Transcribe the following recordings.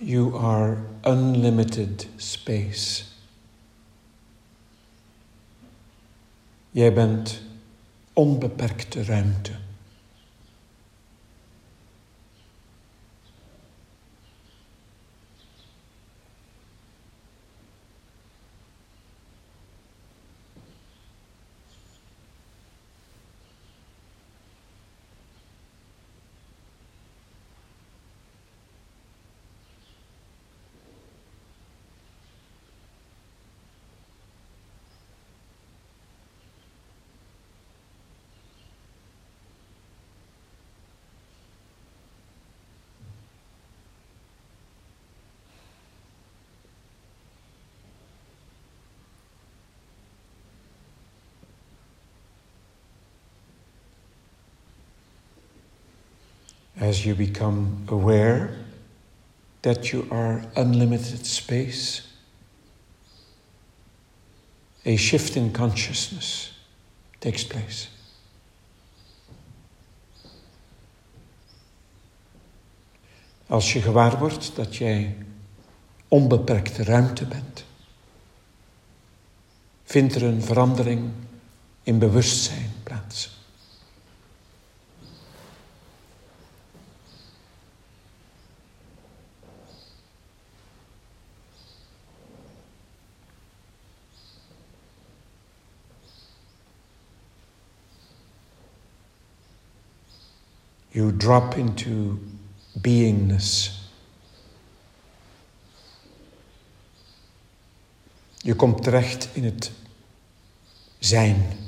You are unlimited space. Jij bent onbeperkte ruimte. As you become aware that you are unlimited space, a shift in consciousness takes place. Als je gewaar wordt dat jij onbeperkte ruimte bent, vindt er een verandering in bewustzijn plaats. You drop into beingness. Je komt terecht in het zijn.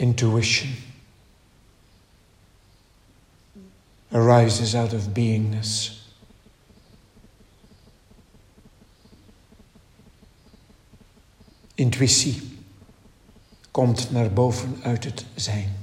Intuition arises out of beingness. Intuïtie komt naar boven uit het zijn.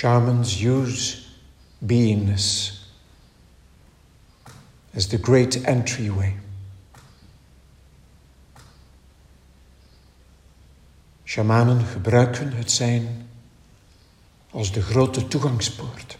Shamans use beingness as the great entryway. Shamanen gebruiken het zijn als de grote toegangspoort.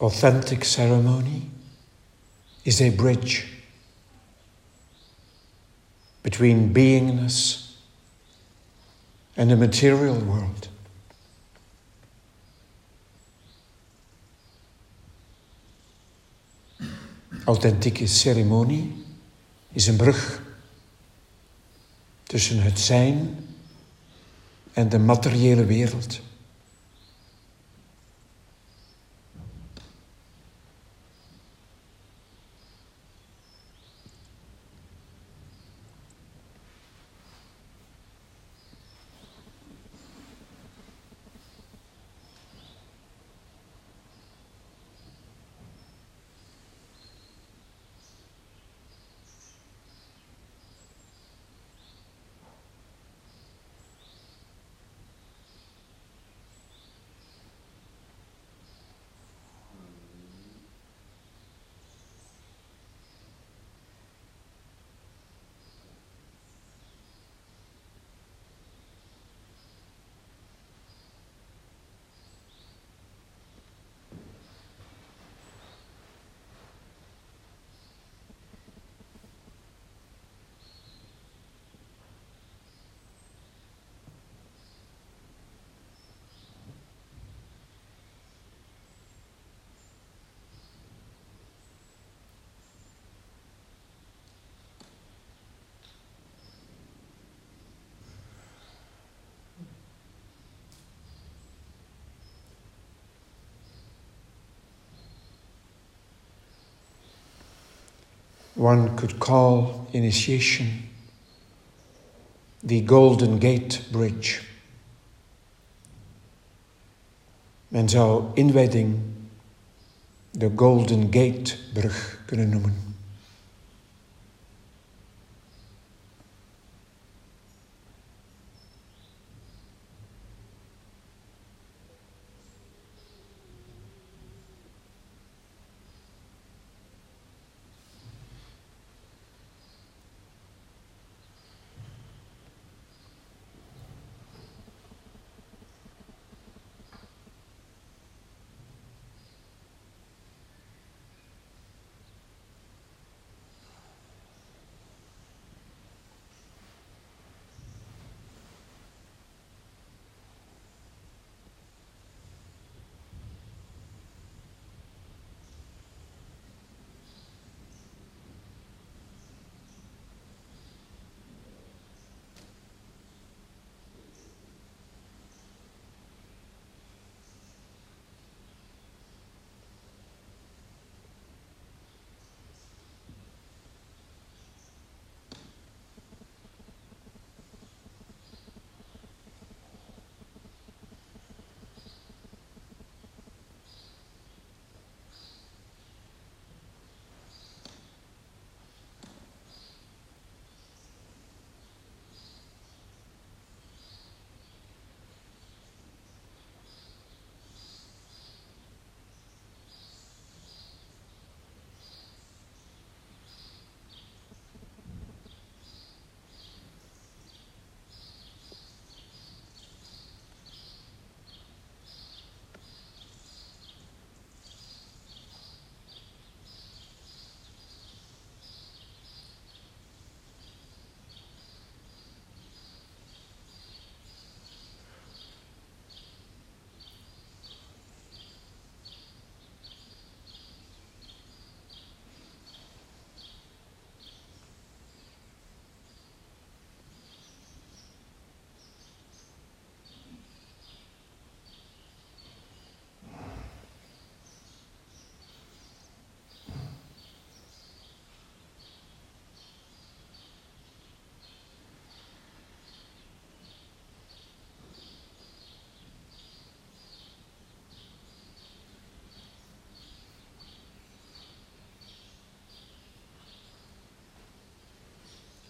Authentic ceremony is a bridge between beingness and the material world. Authentieke ceremonie is een brug tussen het zijn en de materiële wereld. One could call initiation the Golden Gate Bridge. Men zou inwijding de Golden Gate Brug kunnen noemen.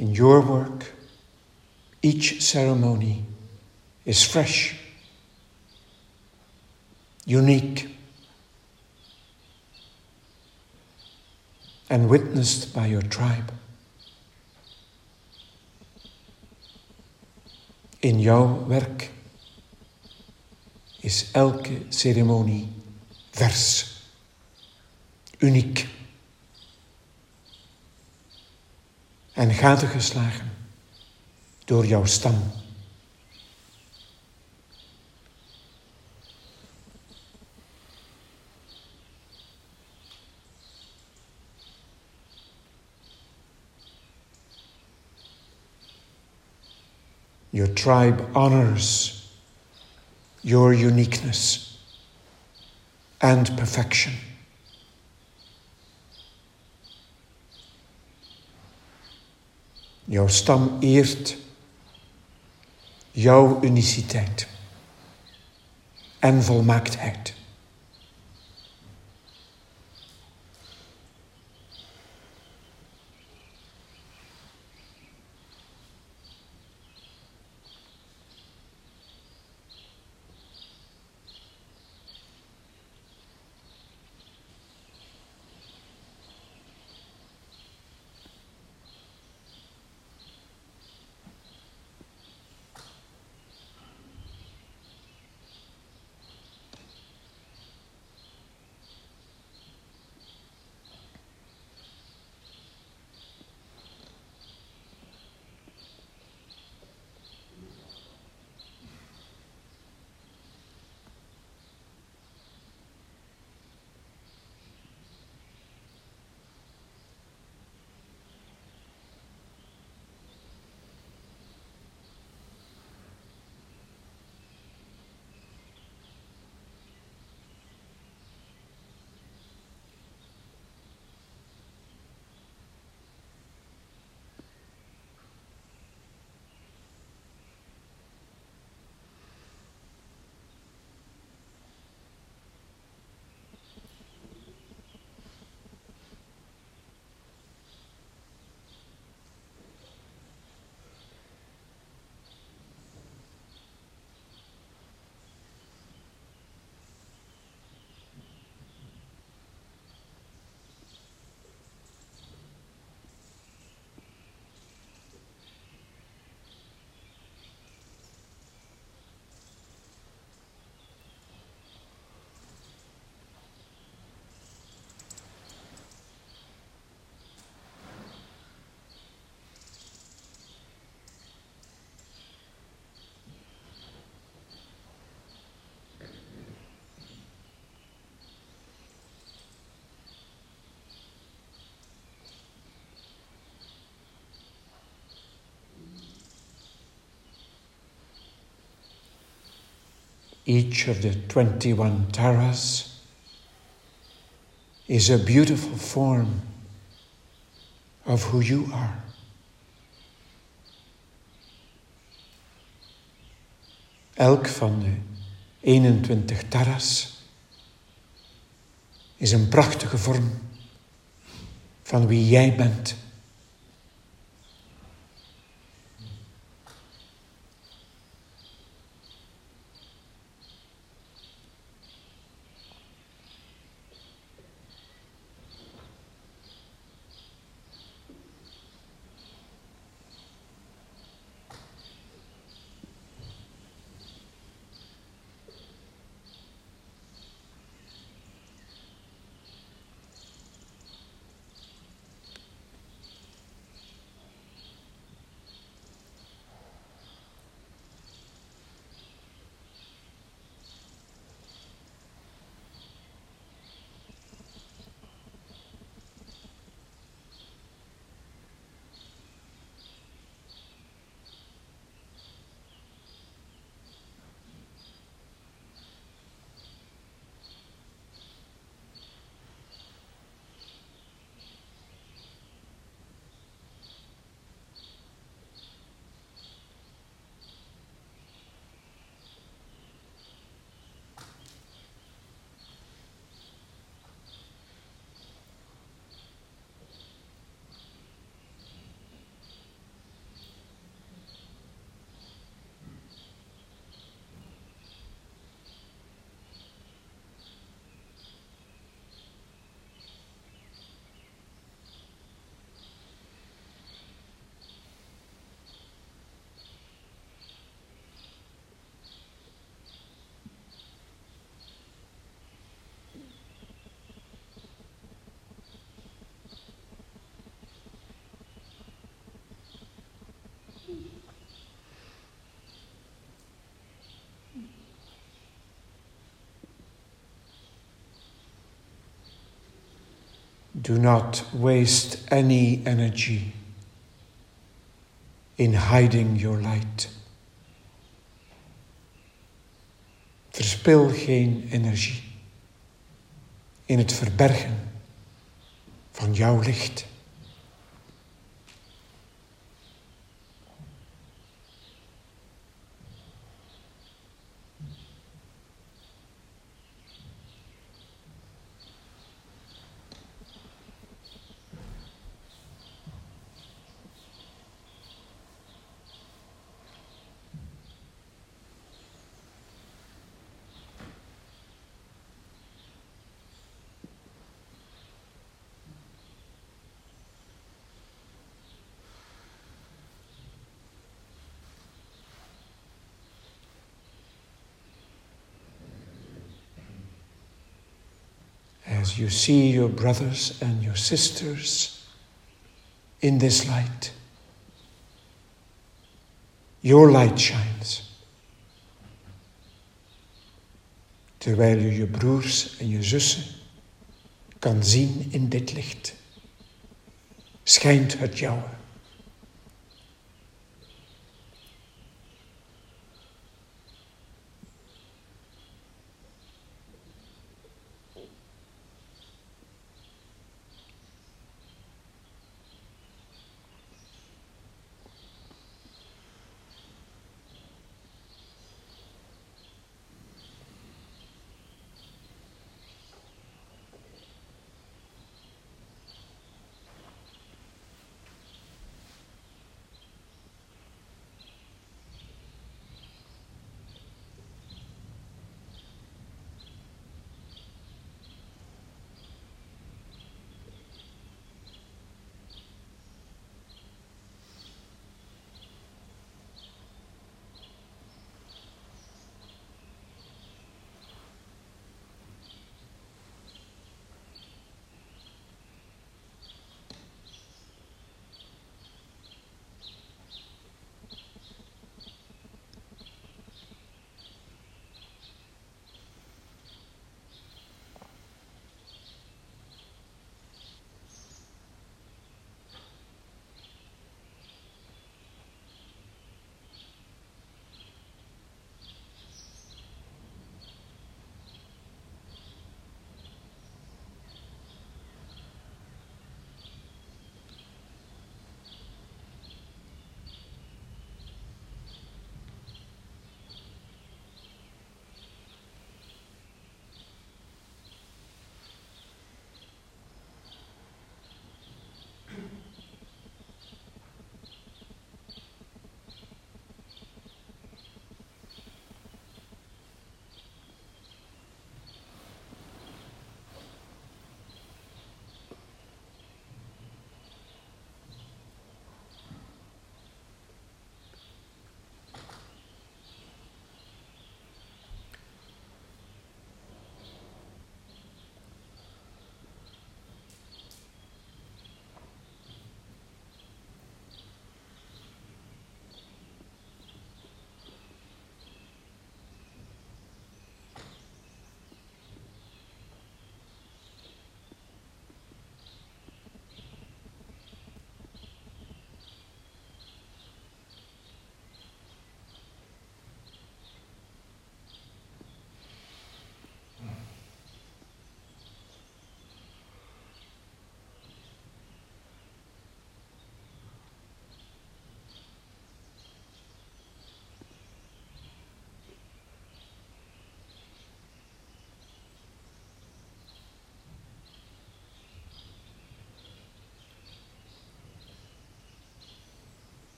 In your work, each ceremony is fresh, unique, and witnessed by your tribe. In jouw werk is elke ceremonie vers, uniek en gatengeslagen door jouw stam. Your tribe honors your uniqueness and perfection. Jouw stam eert jouw uniciteit en volmaaktheid. Each of the 21 taras is a beautiful form of who you are. Elk van de 21 taras is een prachtige vorm van wie jij bent. Do not waste any energy in hiding your light. Verspil geen energie in het verbergen van jouw licht. As you see your brothers and your sisters in this light. Your light shines. Terwijl je je broers en je zussen kan zien in dit licht, schijnt het jouwe.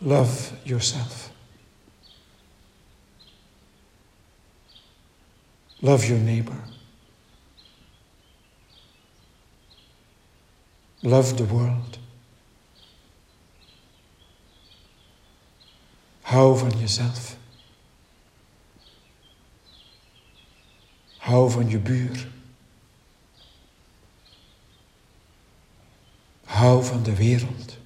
Love yourself. Love your neighbor. Love the world. Hou van jezelf. Hou van je buur. Hou van de wereld.